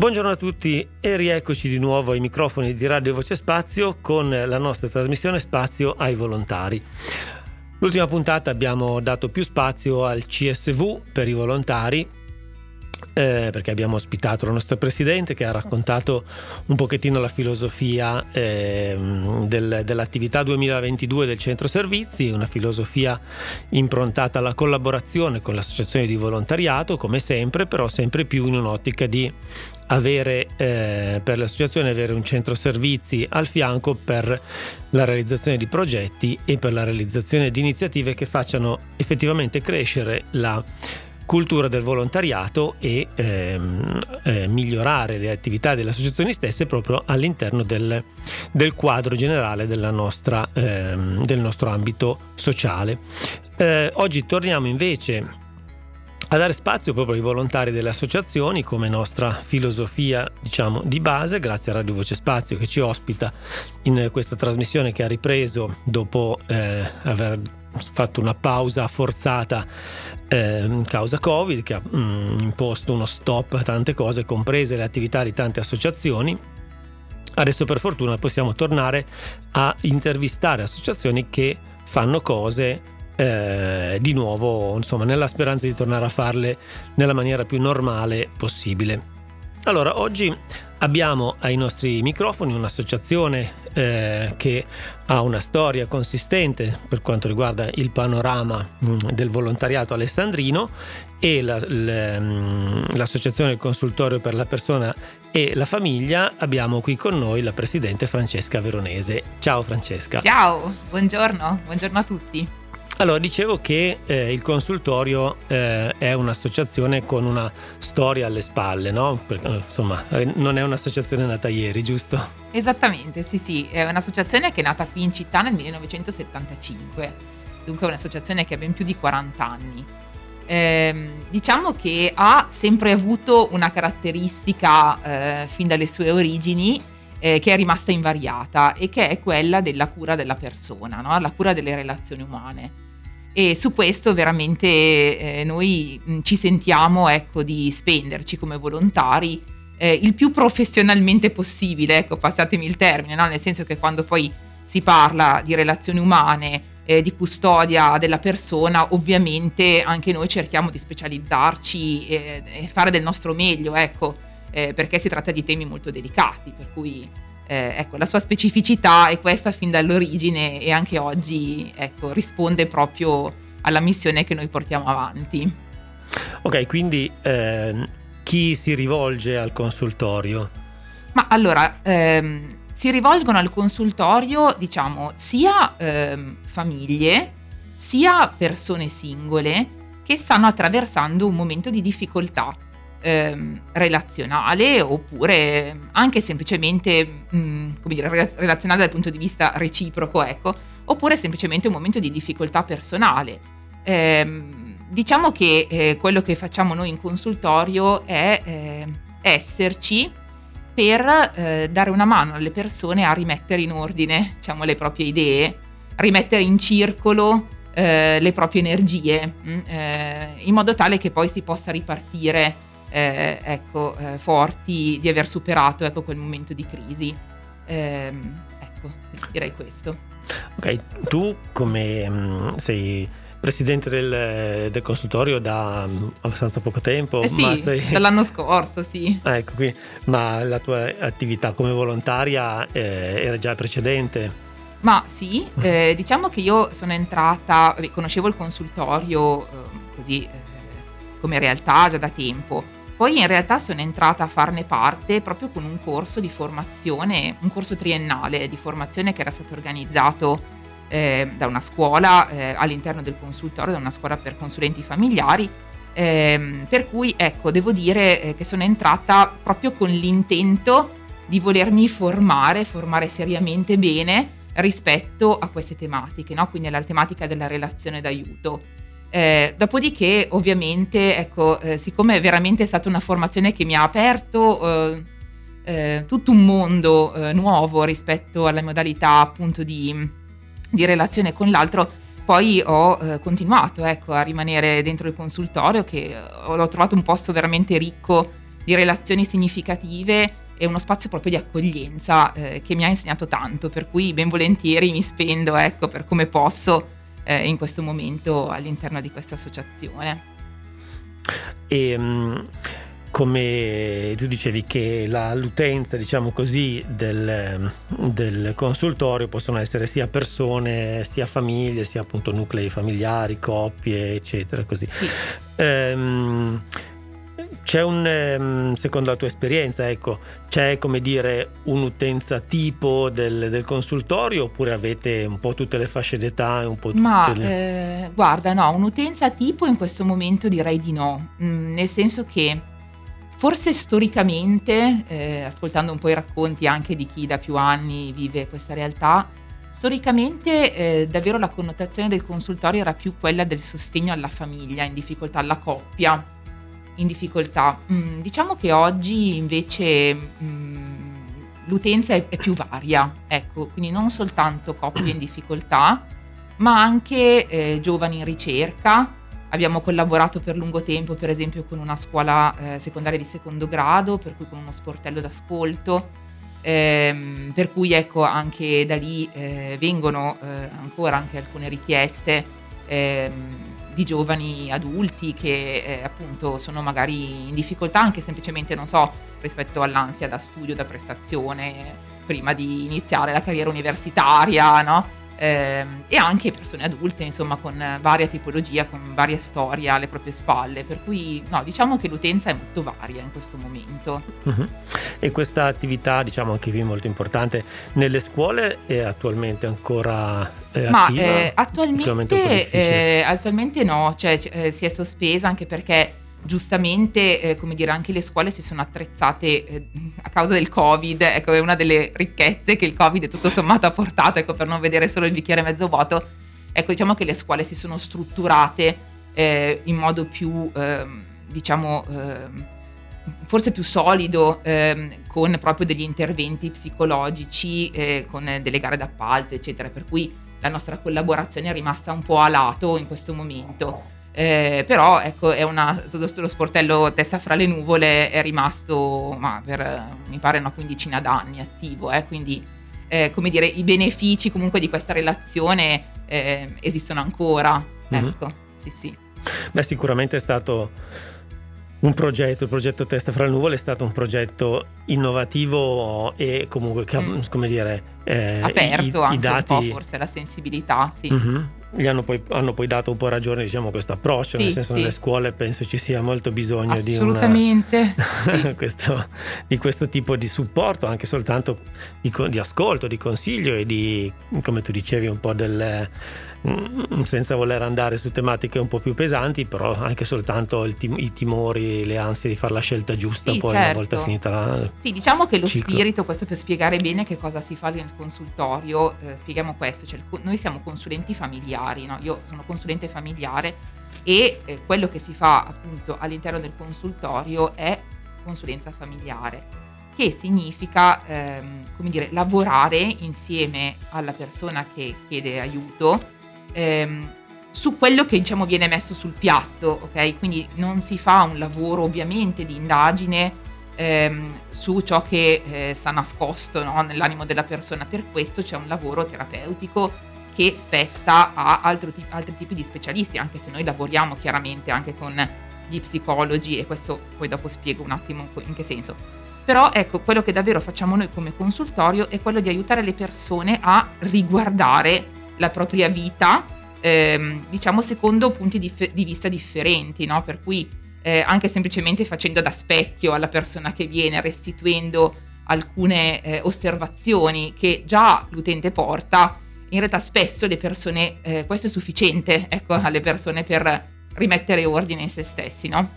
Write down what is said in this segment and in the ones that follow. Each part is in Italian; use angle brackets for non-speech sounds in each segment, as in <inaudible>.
Buongiorno a tutti e rieccoci di nuovo ai microfoni di Radio Voce Spazio con la nostra trasmissione Spazio ai volontari. L'ultima puntata abbiamo dato più spazio al CSV per i volontari eh, perché abbiamo ospitato la nostra presidente che ha raccontato un pochettino la filosofia eh, del, dell'attività 2022 del centro servizi, una filosofia improntata alla collaborazione con l'associazione di volontariato, come sempre, però sempre più in un'ottica di avere eh, per l'associazione avere un centro servizi al fianco per la realizzazione di progetti e per la realizzazione di iniziative che facciano effettivamente crescere la cultura del volontariato e ehm, eh, migliorare le attività delle associazioni stesse proprio all'interno del, del quadro generale nostra, ehm, del nostro ambito sociale. Eh, oggi torniamo invece a dare spazio proprio ai volontari delle associazioni come nostra filosofia diciamo di base grazie a Radio Voce Spazio che ci ospita in questa trasmissione che ha ripreso dopo eh, aver fatto una pausa forzata eh, causa Covid che ha mm, imposto uno stop a tante cose, comprese le attività di tante associazioni. Adesso per fortuna possiamo tornare a intervistare associazioni che fanno cose eh, di nuovo, insomma, nella speranza di tornare a farle nella maniera più normale possibile. Allora, oggi abbiamo ai nostri microfoni un'associazione eh, che ha una storia consistente per quanto riguarda il panorama mh, mm, del volontariato alessandrino e la, mh, mm, l'associazione del consultorio per la persona e la famiglia. Abbiamo qui con noi la presidente Francesca Veronese. Ciao Francesca. Ciao, buongiorno, buongiorno a tutti. Allora, dicevo che eh, il consultorio eh, è un'associazione con una storia alle spalle, no? Perché, eh, insomma, eh, non è un'associazione nata ieri, giusto? Esattamente, sì, sì, è un'associazione che è nata qui in città nel 1975, dunque è un'associazione che ha ben più di 40 anni. Eh, diciamo che ha sempre avuto una caratteristica eh, fin dalle sue origini eh, che è rimasta invariata e che è quella della cura della persona, no? la cura delle relazioni umane e su questo veramente eh, noi mh, mm, ci sentiamo ecco, di spenderci come volontari eh, il più professionalmente possibile, ecco, passatemi il termine, no? nel senso che quando poi si parla di relazioni umane, eh, di custodia della persona, ovviamente anche noi cerchiamo di specializzarci e fare del nostro meglio, ecco, eh, perché si tratta di temi molto delicati, per cui eh, ecco, la sua specificità è questa fin dall'origine e anche oggi ecco, risponde proprio alla missione che noi portiamo avanti. Ok, quindi eh, chi si rivolge al consultorio? Ma allora, ehm, si rivolgono al consultorio, diciamo, sia ehm, famiglie, sia persone singole che stanno attraversando un momento di difficoltà ehm, relazionale oppure anche semplicemente mh, mm, come dire, relazionale dal punto di vista reciproco, ecco, oppure semplicemente un momento di difficoltà personale. Eh, diciamo che eh, quello che facciamo noi in consultorio è eh, esserci per eh, dare una mano alle persone a rimettere in ordine diciamo, le proprie idee, rimettere in circolo eh, le proprie energie, mh, mm, eh, in modo tale che poi si possa ripartire eh, ecco, eh, forti di aver superato ecco, quel momento di crisi. Eh, ecco, direi questo. Ok, tu come mh, mm, sei presidente del, del, consultorio da mm, abbastanza poco tempo? Eh sì, sei... <laughs> dall'anno scorso, sì. Ah, ecco qui, ma la tua attività come volontaria eh, era già precedente? Ma sì, eh, diciamo che io sono entrata, conoscevo il consultorio ehm, così eh, come realtà già da tempo, poi in realtà sono entrata a farne parte proprio con un corso di formazione, un corso triennale di formazione che era stato organizzato eh, da una scuola eh, all'interno del consultorio, da una scuola per consulenti familiari. Eh, per cui ecco, devo dire eh, che sono entrata proprio con l'intento di volermi formare, formare seriamente bene rispetto a queste tematiche, no? quindi alla tematica della relazione d'aiuto. Eh, dopodiché, ovviamente, ecco, eh, siccome veramente è stata una formazione che mi ha aperto eh, eh tutto un mondo eh, nuovo rispetto alle modalità appunto di, di relazione con l'altro, poi ho eh, continuato ecco, a rimanere dentro il consultorio, che ho trovato un posto veramente ricco di relazioni significative e uno spazio proprio di accoglienza che mi ha insegnato tanto, per cui ben volentieri mi spendo ecco, per come posso eh, in questo momento all'interno di questa associazione. E, um, come tu dicevi che la, l'utenza, diciamo così, del, del, consultorio possono essere sia persone, sia famiglie, sia appunto nuclei familiari, coppie, eccetera, così. Sì. Ehm, c'è un, ehm, secondo la tua esperienza, ecco, c'è come dire un'utenza tipo del, del, consultorio oppure avete un po' tutte le fasce d'età e un po' Ma, tutte le... eh, guarda, no, un'utenza tipo in questo momento direi di no, mm, nel senso che forse storicamente, eh, ascoltando un po' i racconti anche di chi da più anni vive questa realtà, storicamente eh, davvero la connotazione del consultorio era più quella del sostegno alla famiglia in difficoltà, alla coppia in difficoltà. Mm, diciamo che oggi invece mm, l'utenza è, è, più varia, ecco, quindi non soltanto coppie in difficoltà, ma anche eh, giovani in ricerca. Abbiamo collaborato per lungo tempo, per esempio, con una scuola eh, secondaria di secondo grado, per cui con uno sportello d'ascolto. Ehm, per cui ecco anche da lì eh, vengono eh, ancora anche alcune richieste ehm, di giovani adulti che eh, appunto sono magari in difficoltà anche semplicemente, non so, rispetto all'ansia da studio, da prestazione, prima di iniziare la carriera universitaria, no? Ehm, e anche persone adulte, insomma, con varia tipologia, con varia storia alle proprie spalle. Per cui, no, diciamo che l'utenza è molto varia in questo momento. Uh-huh. E questa attività, diciamo anche qui molto importante, nelle scuole è attualmente ancora eh, Ma, attiva? Eh, attualmente, eh, attualmente no, cioè eh, si è sospesa anche perché giustamente, eh, come dire, anche le scuole si sono attrezzate eh, <laughs> a causa del Covid, ecco, è una delle ricchezze che il Covid tutto sommato ha portato, ecco, per non vedere solo il bicchiere mezzo vuoto, ecco, diciamo che le scuole si sono strutturate eh, in modo più, ehm, diciamo, ehm, forse più solido, ehm, con proprio degli interventi psicologici, eh, con delle gare d'appalto, eccetera, per cui la nostra collaborazione è rimasta un po' a lato in questo momento. Eh, però ecco, è una, lo sportello testa fra le nuvole è rimasto ma per mi pare una quindicina d'anni attivo, eh, quindi eh, come dire i benefici comunque di questa relazione eh, esistono ancora. Mm-hmm. Ecco, sì sì. Beh, sicuramente è stato un progetto, il progetto Testa fra le nuvole è stato un progetto innovativo e comunque, mm. come dire, eh, aperto i, anche i dati... un po' forse la sensibilità, sì. Mm-hmm gli hanno poi, hanno poi, dato un po' ragione diciamo, a questo approccio, sì, nel senso sì. nelle scuole penso ci sia molto bisogno di, una, sì. <laughs> questo, di, questo, tipo di supporto, anche soltanto di, di, ascolto, di consiglio e di, come tu dicevi, un po' del Mm, senza voler andare su tematiche un po' più pesanti, però anche soltanto tim- i timori, le ansie di fare la scelta giusta sì, poi certo. una volta finita la... Sì, diciamo che lo ciclo. spirito, questo per spiegare bene che cosa si fa nel consultorio, eh, spieghiamo questo, cioè, noi siamo consulenti familiari, no? io sono consulente familiare e eh, quello che si fa appunto all'interno del consultorio è consulenza familiare che significa ehm, come dire, lavorare insieme alla persona che chiede aiuto ehm, su quello che diciamo viene messo sul piatto, ok? Quindi non si fa un lavoro ovviamente di indagine ehm, su ciò che eh, sta nascosto no? nell'animo della persona, per questo c'è un lavoro terapeutico che spetta a altri, altri tipi di specialisti, anche se noi lavoriamo chiaramente anche con gli psicologi e questo poi dopo spiego un attimo in che senso. Però ecco, quello che davvero facciamo noi come consultorio è quello di aiutare le persone a riguardare la propria vita, ehm, diciamo secondo punti di, di vista differenti, no? per cui eh, anche semplicemente facendo da specchio alla persona che viene, restituendo alcune eh, osservazioni che già l'utente porta, in realtà spesso le persone, eh, questo è sufficiente ecco, alle persone per rimettere ordine in se stessi. No?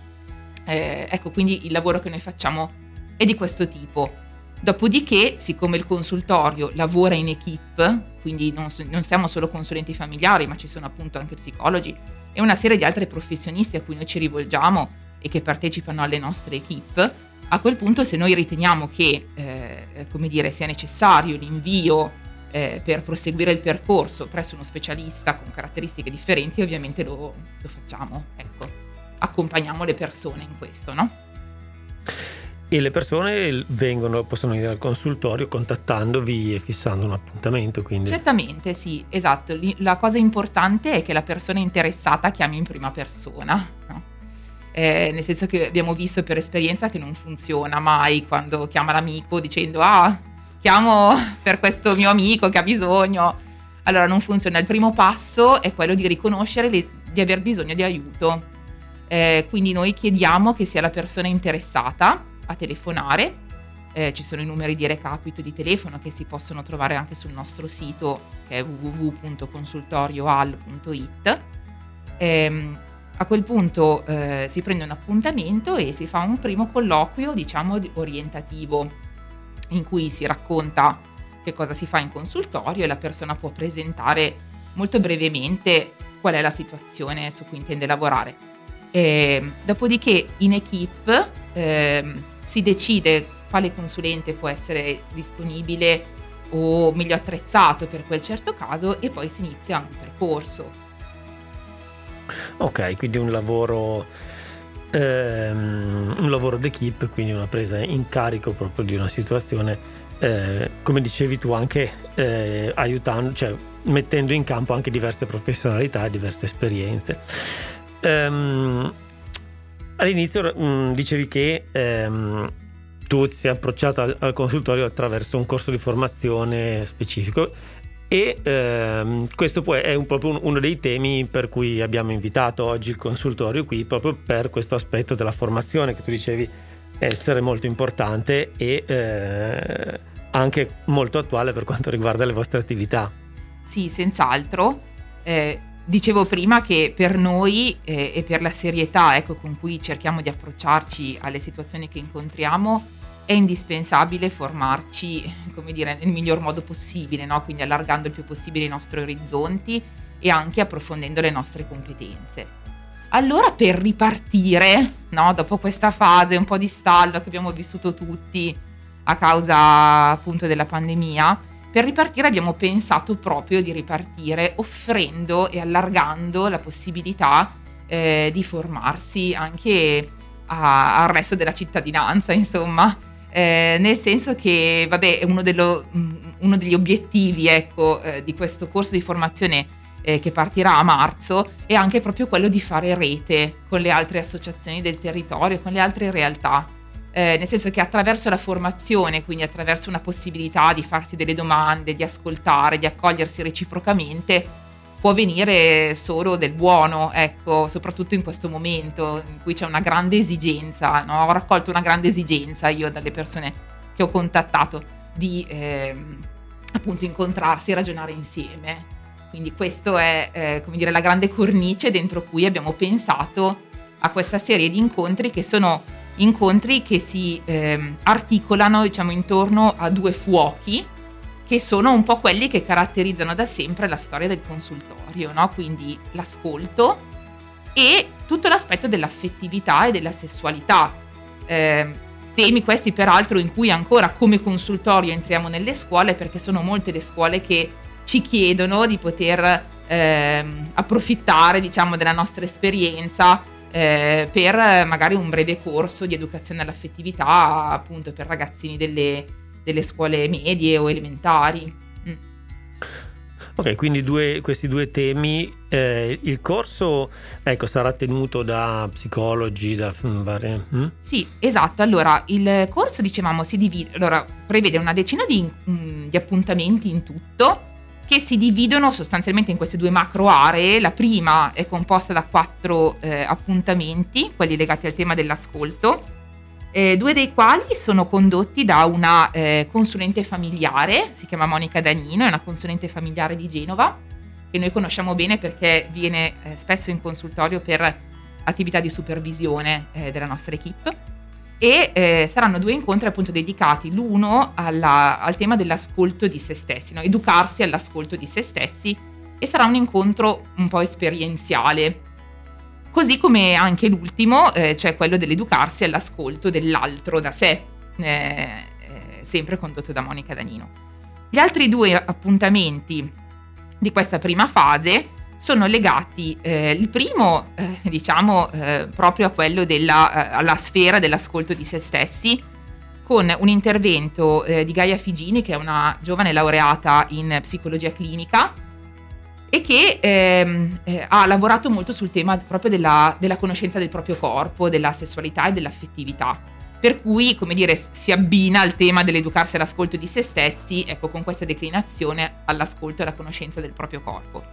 Eh, ecco, quindi il lavoro che noi facciamo è di questo tipo. Dopodiché, siccome il consultorio lavora in equip, quindi non, non, siamo solo consulenti familiari, ma ci sono appunto anche psicologi e una serie di altre professionisti a cui noi ci rivolgiamo e che partecipano alle nostre equip, a quel punto se noi riteniamo che eh, come dire, sia necessario l'invio eh, per proseguire il percorso presso uno specialista con caratteristiche differenti, ovviamente lo, lo facciamo, ecco, accompagniamo le persone in questo, no? E le persone vengono, possono venire al consultorio contattandovi e fissando un appuntamento. Quindi. Certamente, sì, esatto. La cosa importante è che la persona interessata chiami in prima persona. No? Eh, nel senso che abbiamo visto per esperienza che non funziona mai quando chiama l'amico dicendo ah, chiamo per questo mio amico che ha bisogno. Allora non funziona. Il primo passo è quello di riconoscere le, di aver bisogno di aiuto. Eh, quindi noi chiediamo che sia la persona interessata a telefonare. Eh, ci sono i numeri di recapito di telefono che si possono trovare anche sul nostro sito che è www.consultorioal.it. Eh, a quel punto eh, si prende un appuntamento e si fa un primo colloquio, diciamo, orientativo, in cui si racconta che cosa si fa in consultorio e la persona può presentare molto brevemente qual è la situazione su cui intende lavorare. E, dopodiché in equip eh, si decide quale consulente può essere disponibile o meglio attrezzato per quel certo caso e poi si inizia un percorso. Ok, quindi un lavoro, ehm, un lavoro d'equipe, quindi una presa in carico proprio di una situazione, eh, come dicevi tu, anche eh, aiutando, cioè mettendo in campo anche diverse professionalità, diverse esperienze. Um, all'inizio mh, mm, dicevi che ehm, tu ti sei approcciata al, al, consultorio attraverso un corso di formazione specifico e ehm, questo poi è un, proprio uno dei temi per cui abbiamo invitato oggi il consultorio qui, proprio per questo aspetto della formazione che tu dicevi essere molto importante e eh, anche molto attuale per quanto riguarda le vostre attività. Sì, senz'altro. Eh, Dicevo prima che per noi eh, e per la serietà ecco, con cui cerchiamo di approcciarci alle situazioni che incontriamo è indispensabile formarci dire, nel miglior modo possibile, no? quindi allargando il più possibile i nostri orizzonti e anche approfondendo le nostre competenze. Allora per ripartire, no? dopo questa fase un po' di stallo che abbiamo vissuto tutti a causa appunto della pandemia, per ripartire abbiamo pensato proprio di ripartire offrendo e allargando la possibilità eh, di formarsi anche a, al resto della cittadinanza, insomma. Eh, nel senso che, vabbè, uno, dello, mm, uno degli obiettivi ecco, eh, di questo corso di formazione eh, che partirà a marzo è anche proprio quello di fare rete con le altre associazioni del territorio, con le altre realtà eh, nel senso che attraverso la formazione, quindi attraverso una possibilità di farsi delle domande, di ascoltare, di accogliersi reciprocamente, può venire solo del buono, ecco, soprattutto in questo momento in cui c'è una grande esigenza, no? ho raccolto una grande esigenza io dalle persone che ho contattato di eh, appunto incontrarsi e ragionare insieme. Quindi questa è eh, come dire, la grande cornice dentro cui abbiamo pensato a questa serie di incontri che sono incontri che si eh, articolano diciamo, intorno a due fuochi che sono un po' quelli che caratterizzano da sempre la storia del consultorio, no? quindi l'ascolto e tutto l'aspetto dell'affettività e della sessualità. Eh, temi questi peraltro in cui ancora come consultorio entriamo nelle scuole perché sono molte le scuole che ci chiedono di poter eh, approfittare diciamo, della nostra esperienza eh, per magari un breve corso di educazione all'affettività appunto per ragazzini delle, delle scuole medie o elementari. Mm. Ok, quindi due, questi due temi, eh, il corso ecco, sarà tenuto da psicologi, da mm, varie... Mm? Sì, esatto, allora il corso dicevamo si divide, allora prevede una decina di, mm, di appuntamenti in tutto, che si dividono sostanzialmente in queste due macro aree. La prima è composta da quattro eh, appuntamenti, quelli legati al tema dell'ascolto, eh, due dei quali sono condotti da una eh, consulente familiare, si chiama Monica Dagnino, è una consulente familiare di Genova, che noi conosciamo bene perché viene eh, spesso in consultorio per attività di supervisione eh, della nostra equipe e eh, saranno due incontri appunto dedicati l'uno alla, al tema dell'ascolto di se stessi, no? educarsi all'ascolto di se stessi e sarà un incontro un po' esperienziale, così come anche l'ultimo, eh, cioè quello dell'educarsi all'ascolto dell'altro da sé, eh, eh sempre condotto da Monica Danino. Gli altri due appuntamenti di questa prima fase sono legati, eh, il primo eh, diciamo eh, proprio a quello della alla sfera dell'ascolto di se stessi con un intervento eh, di Gaia Figini, che è una giovane laureata in psicologia clinica e che ehm, eh, ha lavorato molto sul tema proprio della, della, conoscenza del proprio corpo, della sessualità e dell'affettività. Per cui, come dire, si abbina al tema dell'educarsi all'ascolto di se stessi, ecco, con questa declinazione all'ascolto e alla conoscenza del proprio corpo.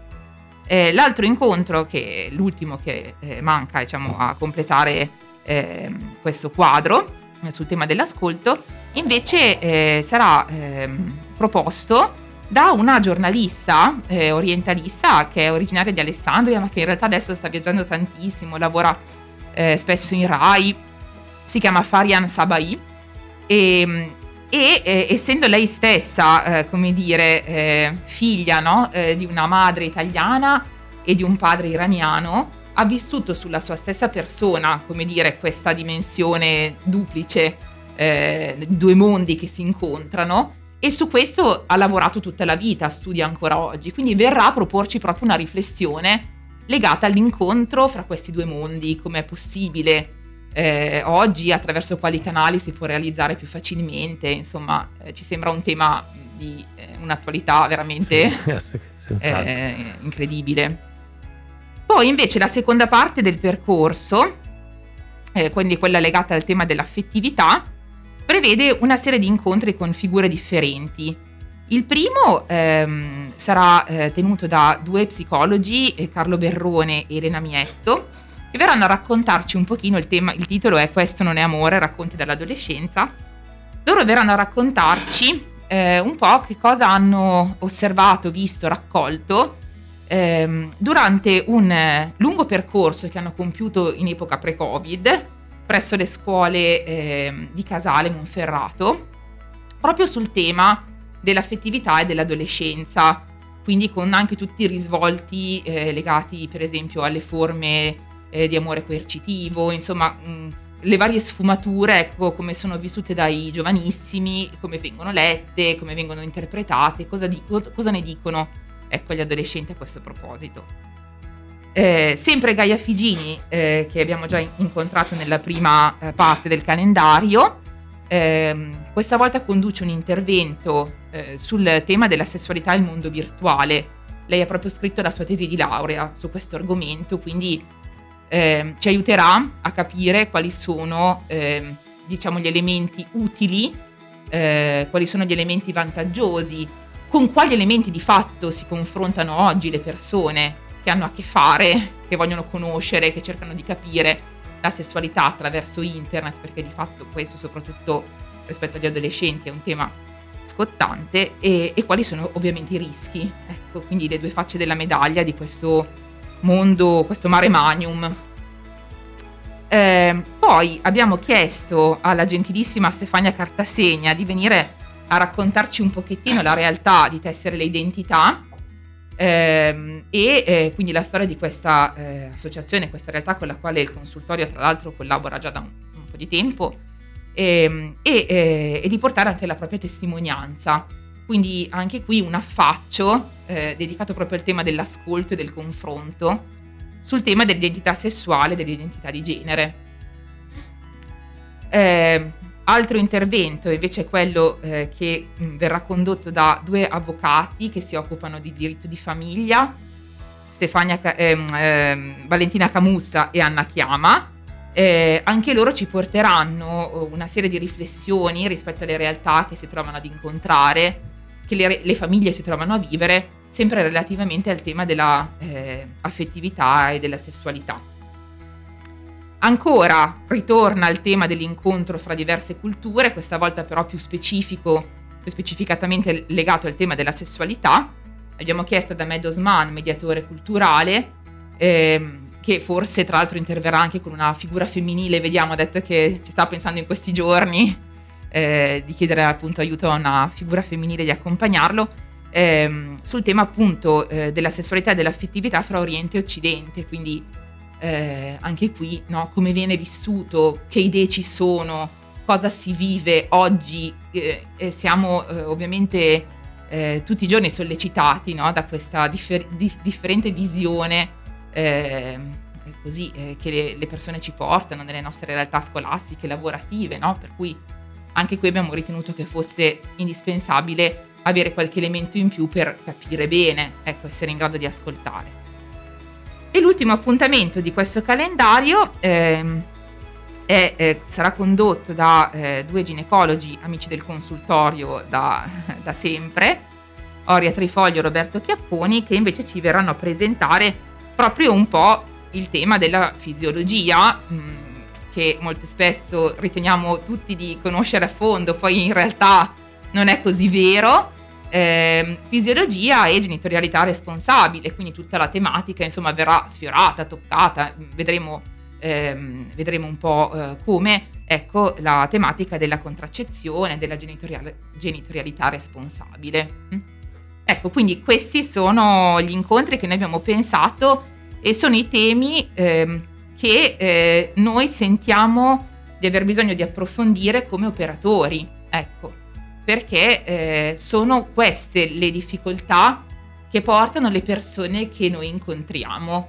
Eh, l'altro incontro, che è l'ultimo che eh, manca diciamo, a completare ehm, questo quadro, sul tema dell'ascolto, invece eh, sarà eh, proposto da una giornalista eh, orientalista che è originaria di Alessandria, ma che in realtà adesso sta viaggiando tantissimo, lavora eh, spesso in Rai, si chiama Farian Sabai e, e eh, essendo lei stessa, eh, come dire, figlia no? di una madre italiana e di un padre iraniano, ha vissuto sulla sua stessa persona, come dire, questa dimensione duplice, eh, due mondi che si incontrano e su questo ha lavorato tutta la vita, studia ancora oggi, quindi verrà a proporci proprio una riflessione legata all'incontro fra questi due mondi, come è possibile eh, oggi, attraverso quali canali si può realizzare più facilmente, insomma eh, ci sembra un tema di eh, un'attualità veramente sì, <laughs> eh, incredibile. Poi invece la seconda parte del percorso, eh, quindi quella legata al tema dell'affettività, prevede una serie di incontri con figure differenti. Il primo ehm, sarà eh, tenuto da due psicologi, eh, Carlo Berrone e Elena Mietto, che verranno a raccontarci un pochino il tema, il titolo è Questo non è amore, racconti dall'adolescenza. Loro verranno a raccontarci eh, un po' che cosa hanno osservato, visto, raccolto ehm, durante un eh, lungo percorso che hanno compiuto in epoca pre-Covid presso le scuole eh, di Casale Monferrato, proprio sul tema dell'affettività e dell'adolescenza, quindi con anche tutti i risvolti eh, legati per esempio alle forme eh, di amore coercitivo, insomma mh, le varie sfumature, ecco, come sono vissute dai giovanissimi, come vengono lette, come vengono interpretate, cosa, di, cosa ne dicono ecco, gli adolescenti a questo proposito. Eh, sempre Gaia Figini, eh, che abbiamo già incontrato nella prima eh, parte del calendario, ehm, questa volta conduce un intervento eh, sul tema della sessualità e il mondo virtuale. Lei ha proprio scritto la sua tesi di laurea su questo argomento, quindi ehm, ci aiuterà a capire quali sono ehm, diciamo, gli elementi utili, eh, quali sono gli elementi vantaggiosi con quali elementi di fatto si confrontano oggi le persone che hanno a che fare, che vogliono conoscere, che cercano di capire la sessualità attraverso internet, perché di fatto questo soprattutto rispetto agli adolescenti è un tema scottante, e, e quali sono ovviamente i rischi. Ecco, quindi le due facce della medaglia di questo mondo, questo mare magnum. Eh, poi abbiamo chiesto alla gentilissima Stefania Cartasegna di venire a raccontarci un pochettino la realtà di tessere le identità ehm, e eh, quindi la storia di questa eh, associazione, questa realtà con la quale il consultorio tra l'altro collabora già da un, un po' di tempo ehm, e, e, e, di portare anche la propria testimonianza. Quindi anche qui un affaccio eh, dedicato proprio al tema dell'ascolto e del confronto sul tema dell'identità sessuale e dell'identità di genere. Eh, Altro intervento invece è quello eh, che mh, verrà condotto da due avvocati che si occupano di diritto di famiglia, Stefania, ehm, ehm, Valentina Camussa e Anna Chiama. Eh, anche loro ci porteranno uh, una serie di riflessioni rispetto alle realtà che si trovano ad incontrare, che le, le famiglie si trovano a vivere, sempre relativamente al tema della eh, affettività e della sessualità. Ancora ritorna il tema dell'incontro fra diverse culture, questa volta però più specifico, più specificatamente legato al tema della sessualità. Abbiamo chiesto da Med Osman, mediatore culturale, ehm, che forse tra l'altro interverrà anche con una figura femminile, vediamo, ha detto che ci sta pensando in questi giorni eh, di chiedere appunto aiuto a una figura femminile di accompagnarlo, ehm, sul tema appunto eh, della sessualità e dell'affettività fra Oriente e Occidente, quindi eh, anche qui no? come viene vissuto, che idee ci sono, cosa si vive oggi. Eh, siamo eh, ovviamente eh, tutti i giorni sollecitati no? da questa differ- dif- differente visione ehm, così, eh, che le, le, persone ci portano nelle nostre realtà scolastiche, lavorative, no? per cui anche qui abbiamo ritenuto che fosse indispensabile avere qualche elemento in più per capire bene, ecco, essere in grado di ascoltare. E l'ultimo appuntamento di questo calendario ehm, è, eh, sarà condotto da eh, due ginecologi amici del consultorio da, <laughs> da sempre, Oria Trifoglio e Roberto Chiapponi, che invece ci verranno a presentare proprio un po' il tema della fisiologia, mh, mm, che molto spesso riteniamo tutti di conoscere a fondo, poi in realtà non è così vero. Eh, fisiologia e genitorialità responsabile, quindi tutta la tematica insomma verrà sfiorata, toccata, vedremo, ehm, vedremo un po' eh, come ecco la tematica della contraccezione, della genitorialità responsabile. Mm? Ecco, quindi questi sono gli incontri che noi abbiamo pensato e sono i temi ehm, che eh, noi sentiamo di aver bisogno di approfondire come operatori, ecco, perché eh, sono queste le difficoltà che portano le persone che noi incontriamo.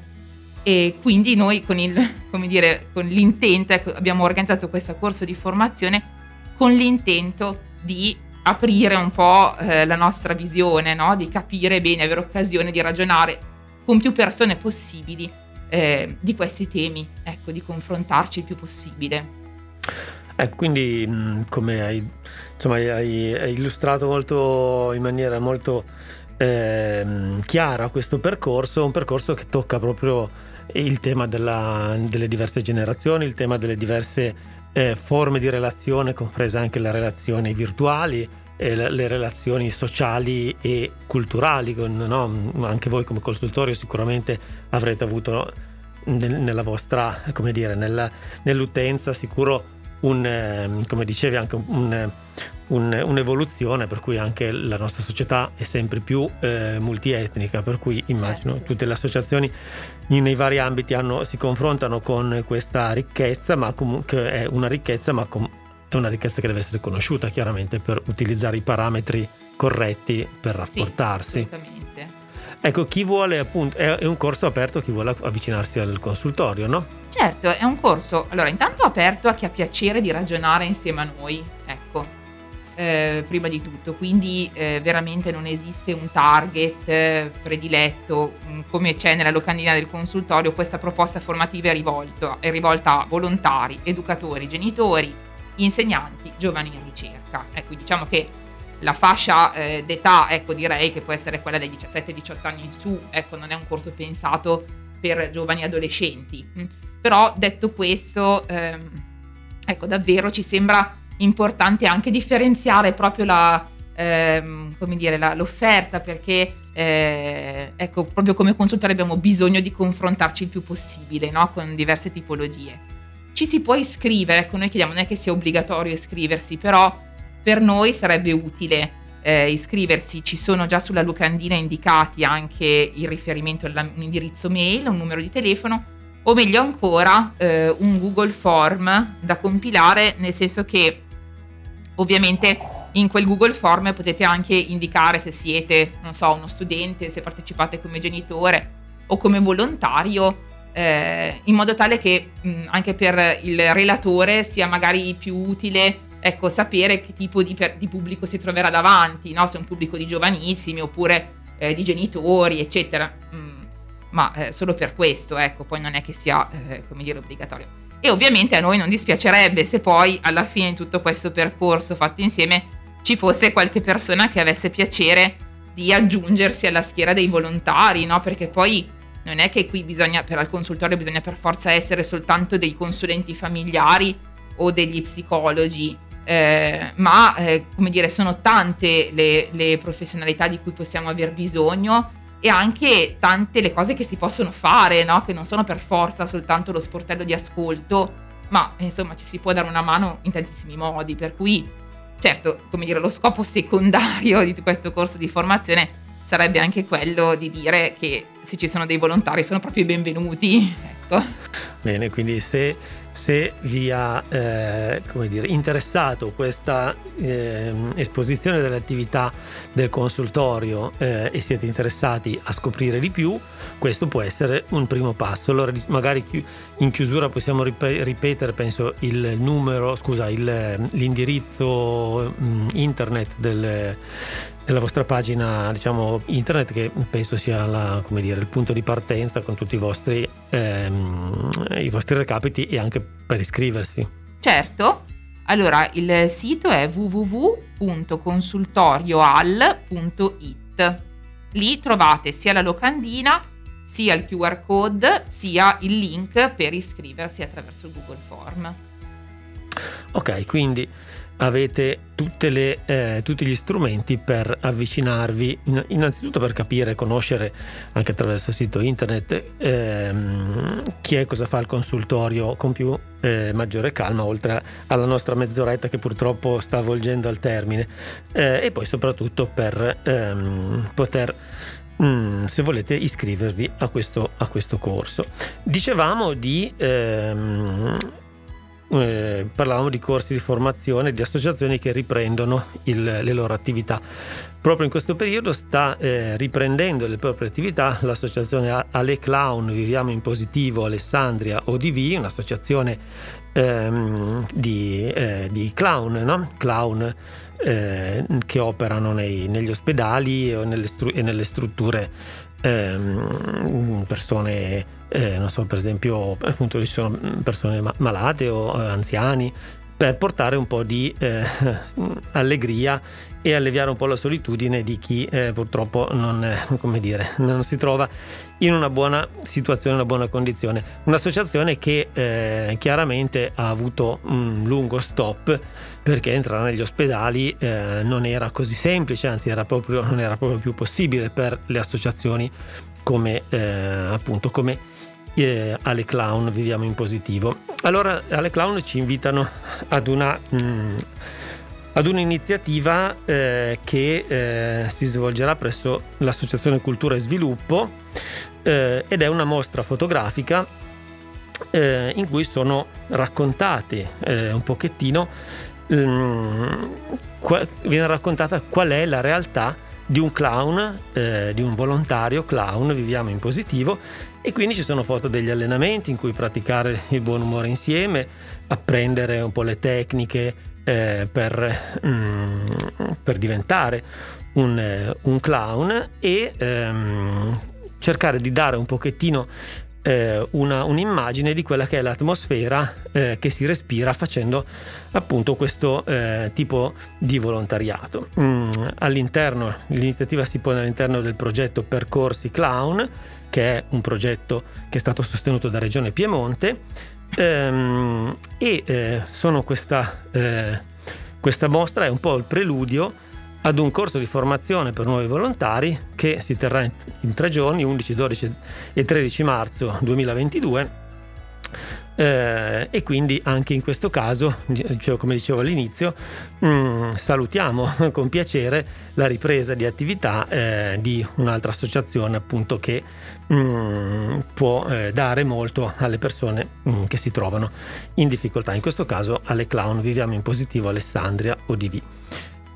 E quindi noi con, il, dire, con l'intento, ecco, abbiamo organizzato questo corso di formazione con l'intento di aprire un po' eh, la nostra visione, no? di capire bene, avere occasione di ragionare con più persone possibili eh, di questi temi, ecco, di confrontarci il più possibile. Eh, quindi come hai, insomma, hai, hai, illustrato molto, in maniera molto eh, chiara questo percorso, un percorso che tocca proprio il tema della, delle diverse generazioni, il tema delle diverse eh, forme di relazione, compresa anche le relazioni virtuali, le relazioni sociali e culturali, con, no? anche voi come consultorio sicuramente avrete avuto nel, nella vostra, come dire, nella, nell'utenza sicuro un, ehm, come dicevi, anche un, un, un'evoluzione per cui anche la nostra società è sempre più eh, multietnica, per cui immagino certo. tutte le associazioni nei vari ambiti hanno, si confrontano con questa ricchezza, ma comunque è una ricchezza, ma com- è una ricchezza che deve essere conosciuta chiaramente per utilizzare i parametri corretti per rapportarsi. Sì. Ecco, chi vuole appunto, è un corso aperto a chi vuole avvicinarsi al consultorio, no? Certo, è un corso, allora intanto aperto a chi ha piacere di ragionare insieme a noi, ecco, eh, prima di tutto, quindi eh, veramente non esiste un target eh, prediletto mm, come c'è nella locandina del consultorio, questa proposta formativa è, rivolto, è rivolta a volontari, educatori, genitori, insegnanti, giovani in ricerca. Ecco, diciamo che la fascia eh, d'età, ecco, direi che può essere quella dai 17-18 anni in su, ecco, non è un corso pensato per giovani adolescenti. Però detto questo, ehm, ecco, davvero ci sembra importante anche differenziare proprio la, ehm, dire, la, l'offerta perché eh, ecco, proprio come consultore abbiamo bisogno di confrontarci il più possibile no? con diverse tipologie ci si può iscrivere, ecco noi chiediamo non è che sia obbligatorio iscriversi, però per noi sarebbe utile eh, iscriversi, ci sono già sulla locandina indicati anche il riferimento un indirizzo mail, un numero di telefono o meglio ancora eh, un Google Form da compilare, nel senso che ovviamente in quel Google Form potete anche indicare se siete, non so, uno studente, se partecipate come genitore o come volontario eh, in modo tale che mh, anche per il relatore sia magari più utile ecco, sapere che tipo di, per, di, pubblico si troverà davanti, no? se è un pubblico di giovanissimi oppure eh, di genitori, eccetera. Mm, ma eh, solo per questo, ecco, poi non è che sia, eh, come dire, obbligatorio. E ovviamente a noi non dispiacerebbe se poi alla fine di tutto questo percorso fatto insieme ci fosse qualche persona che avesse piacere di aggiungersi alla schiera dei volontari, no? Perché poi non è che qui bisogna, per al consultorio bisogna per forza essere soltanto dei consulenti familiari o degli psicologi, eh, ma eh, come dire, sono tante le, le, professionalità di cui possiamo aver bisogno e anche tante le cose che si possono fare, no? che non sono per forza soltanto lo sportello di ascolto, ma insomma ci si può dare una mano in tantissimi modi, per cui certo, come dire, lo scopo secondario di questo corso di formazione sarebbe anche quello di dire che se ci sono dei volontari sono proprio i benvenuti. <laughs> Ecco. Bene, quindi se se vi ha eh, dire, interessato questa eh, esposizione delle attività del consultorio eh, e siete interessati a scoprire di più, questo può essere un primo passo. Allora magari in chiusura possiamo ripetere, penso, il numero, scusa, il, l'indirizzo mm, internet del, della vostra pagina diciamo, internet che penso sia la, dire, il punto di partenza con tutti i vostri, ehm, i vostri recapiti e anche per iscriversi. Certo, allora il sito è www.consultorioal.it. Lì trovate sia la locandina, sia il QR code, sia il link per iscriversi attraverso il Google Form. Ok, quindi avete le, eh, tutti gli strumenti per avvicinarvi, innanzitutto per capire, conoscere anche attraverso il sito internet ehm, chi è, cosa fa il consultorio con più eh, maggiore calma, oltre alla nostra mezz'oretta che purtroppo sta volgendo al termine, eh, e poi soprattutto per ehm, poter mm, se volete iscrivervi a questo, a questo corso. Dicevamo di ehm, eh, parlavamo di corsi di formazione, di associazioni che riprendono il, le loro attività. Proprio in questo periodo sta eh, riprendendo le proprie attività l'associazione Ale Clown Viviamo in Positivo Alessandria ODV, un'associazione ehm, di, eh, di, clown, no? clown eh, che operano nei, negli ospedali o nelle, stru- e nelle strutture ehm, persone eh, non so, per esempio, appunto ci sono persone malate o eh, anziani, per portare un po' di eh, <laughs> allegria e alleviare un po' la solitudine di chi eh, purtroppo non, dire, non, si trova in una buona situazione, una buona condizione. Un'associazione che chiaramente ha avuto un lungo stop perché entrare negli ospedali eh, non era così semplice, anzi era proprio, non era proprio più possibile per le associazioni come eh, appunto come eh, alle clown viviamo in positivo. Allora alle clown ci invitano ad una... Mm, ad un'iniziativa eh, che eh, si svolgerà presso l'Associazione Cultura e Sviluppo eh, ed è una mostra fotografica eh, in cui sono raccontate eh, un pochettino, viene raccontata qual è la realtà di un clown, eh, di un volontario clown, viviamo in positivo, e quindi ci sono foto degli allenamenti in cui praticare il buon umore insieme, apprendere un po' le tecniche eh, per, mm, per, diventare un, eh, un clown e ehm, cercare di dare un pochettino eh, una, un'immagine di quella che è l'atmosfera eh, che si respira facendo appunto questo eh, tipo di volontariato. Mm, all'interno, l'iniziativa si pone all'interno del progetto Percorsi Clown che è un progetto che è stato sostenuto da Regione Piemonte ehm, e eh, questa, eh, questa mostra è un po' il preludio ad un corso di formazione per nuovi volontari che si terrà in, tre giorni, 11, 12 e 13 marzo 2022 eh, e quindi anche in questo caso, come dicevo all'inizio, mh, mm, salutiamo <laughs> con piacere la ripresa di attività eh, di un'altra associazione appunto che mh, mm, può eh, dare molto alle persone mh, mm, che si trovano in difficoltà, in questo caso alle clown Viviamo in Positivo Alessandria ODV.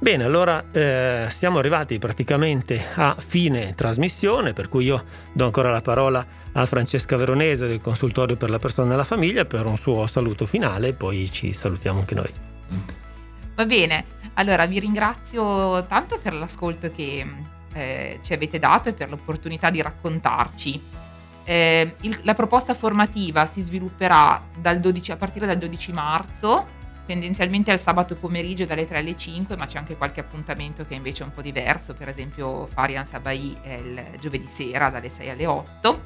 Bene, allora eh, siamo arrivati praticamente a fine trasmissione, per cui io do ancora la parola a Francesca Veronese del Consultorio per la persona e la famiglia per un suo saluto finale poi ci salutiamo anche noi. Va bene, allora vi ringrazio tanto per l'ascolto che eh, ci avete dato e per l'opportunità di raccontarci. Eh, il, la proposta formativa si svilupperà 12, a partire dal 12 marzo tendenzialmente al sabato pomeriggio dalle 3 alle 5, ma c'è anche qualche appuntamento che è invece un po' diverso, per esempio Farian Sabai è il giovedì sera dalle 6 alle 8,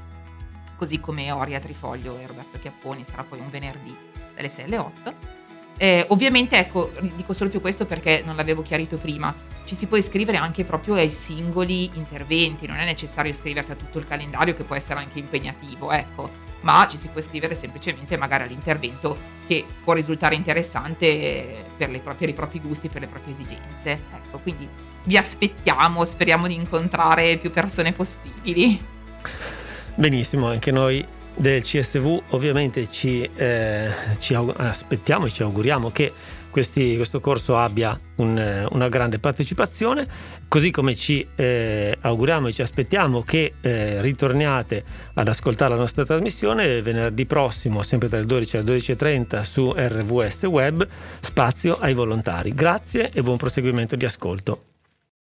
così come Oria Trifoglio e Roberto Chiapponi sarà poi un venerdì dalle 6 alle 8. Eh, ovviamente, ecco, dico solo più questo perché non l'avevo chiarito prima, ci si può iscrivere anche proprio ai singoli interventi, non è necessario iscriversi a tutto il calendario che può essere anche impegnativo, ecco ma ci si può iscrivere semplicemente magari all'intervento che può risultare interessante per, le, per i propri gusti, per le proprie esigenze. Ecco, quindi vi aspettiamo, speriamo di incontrare più persone possibili. Benissimo, anche noi del CSV ovviamente ci, eh, ci aspettiamo e ci auguriamo che questi, questo corso abbia un, una grande partecipazione, così come ci eh, auguriamo e ci aspettiamo che eh, ritorniate ad ascoltare la nostra trasmissione venerdì prossimo, sempre dalle 12 alle 12.30 su RVS Web, spazio ai volontari. Grazie e buon proseguimento di ascolto.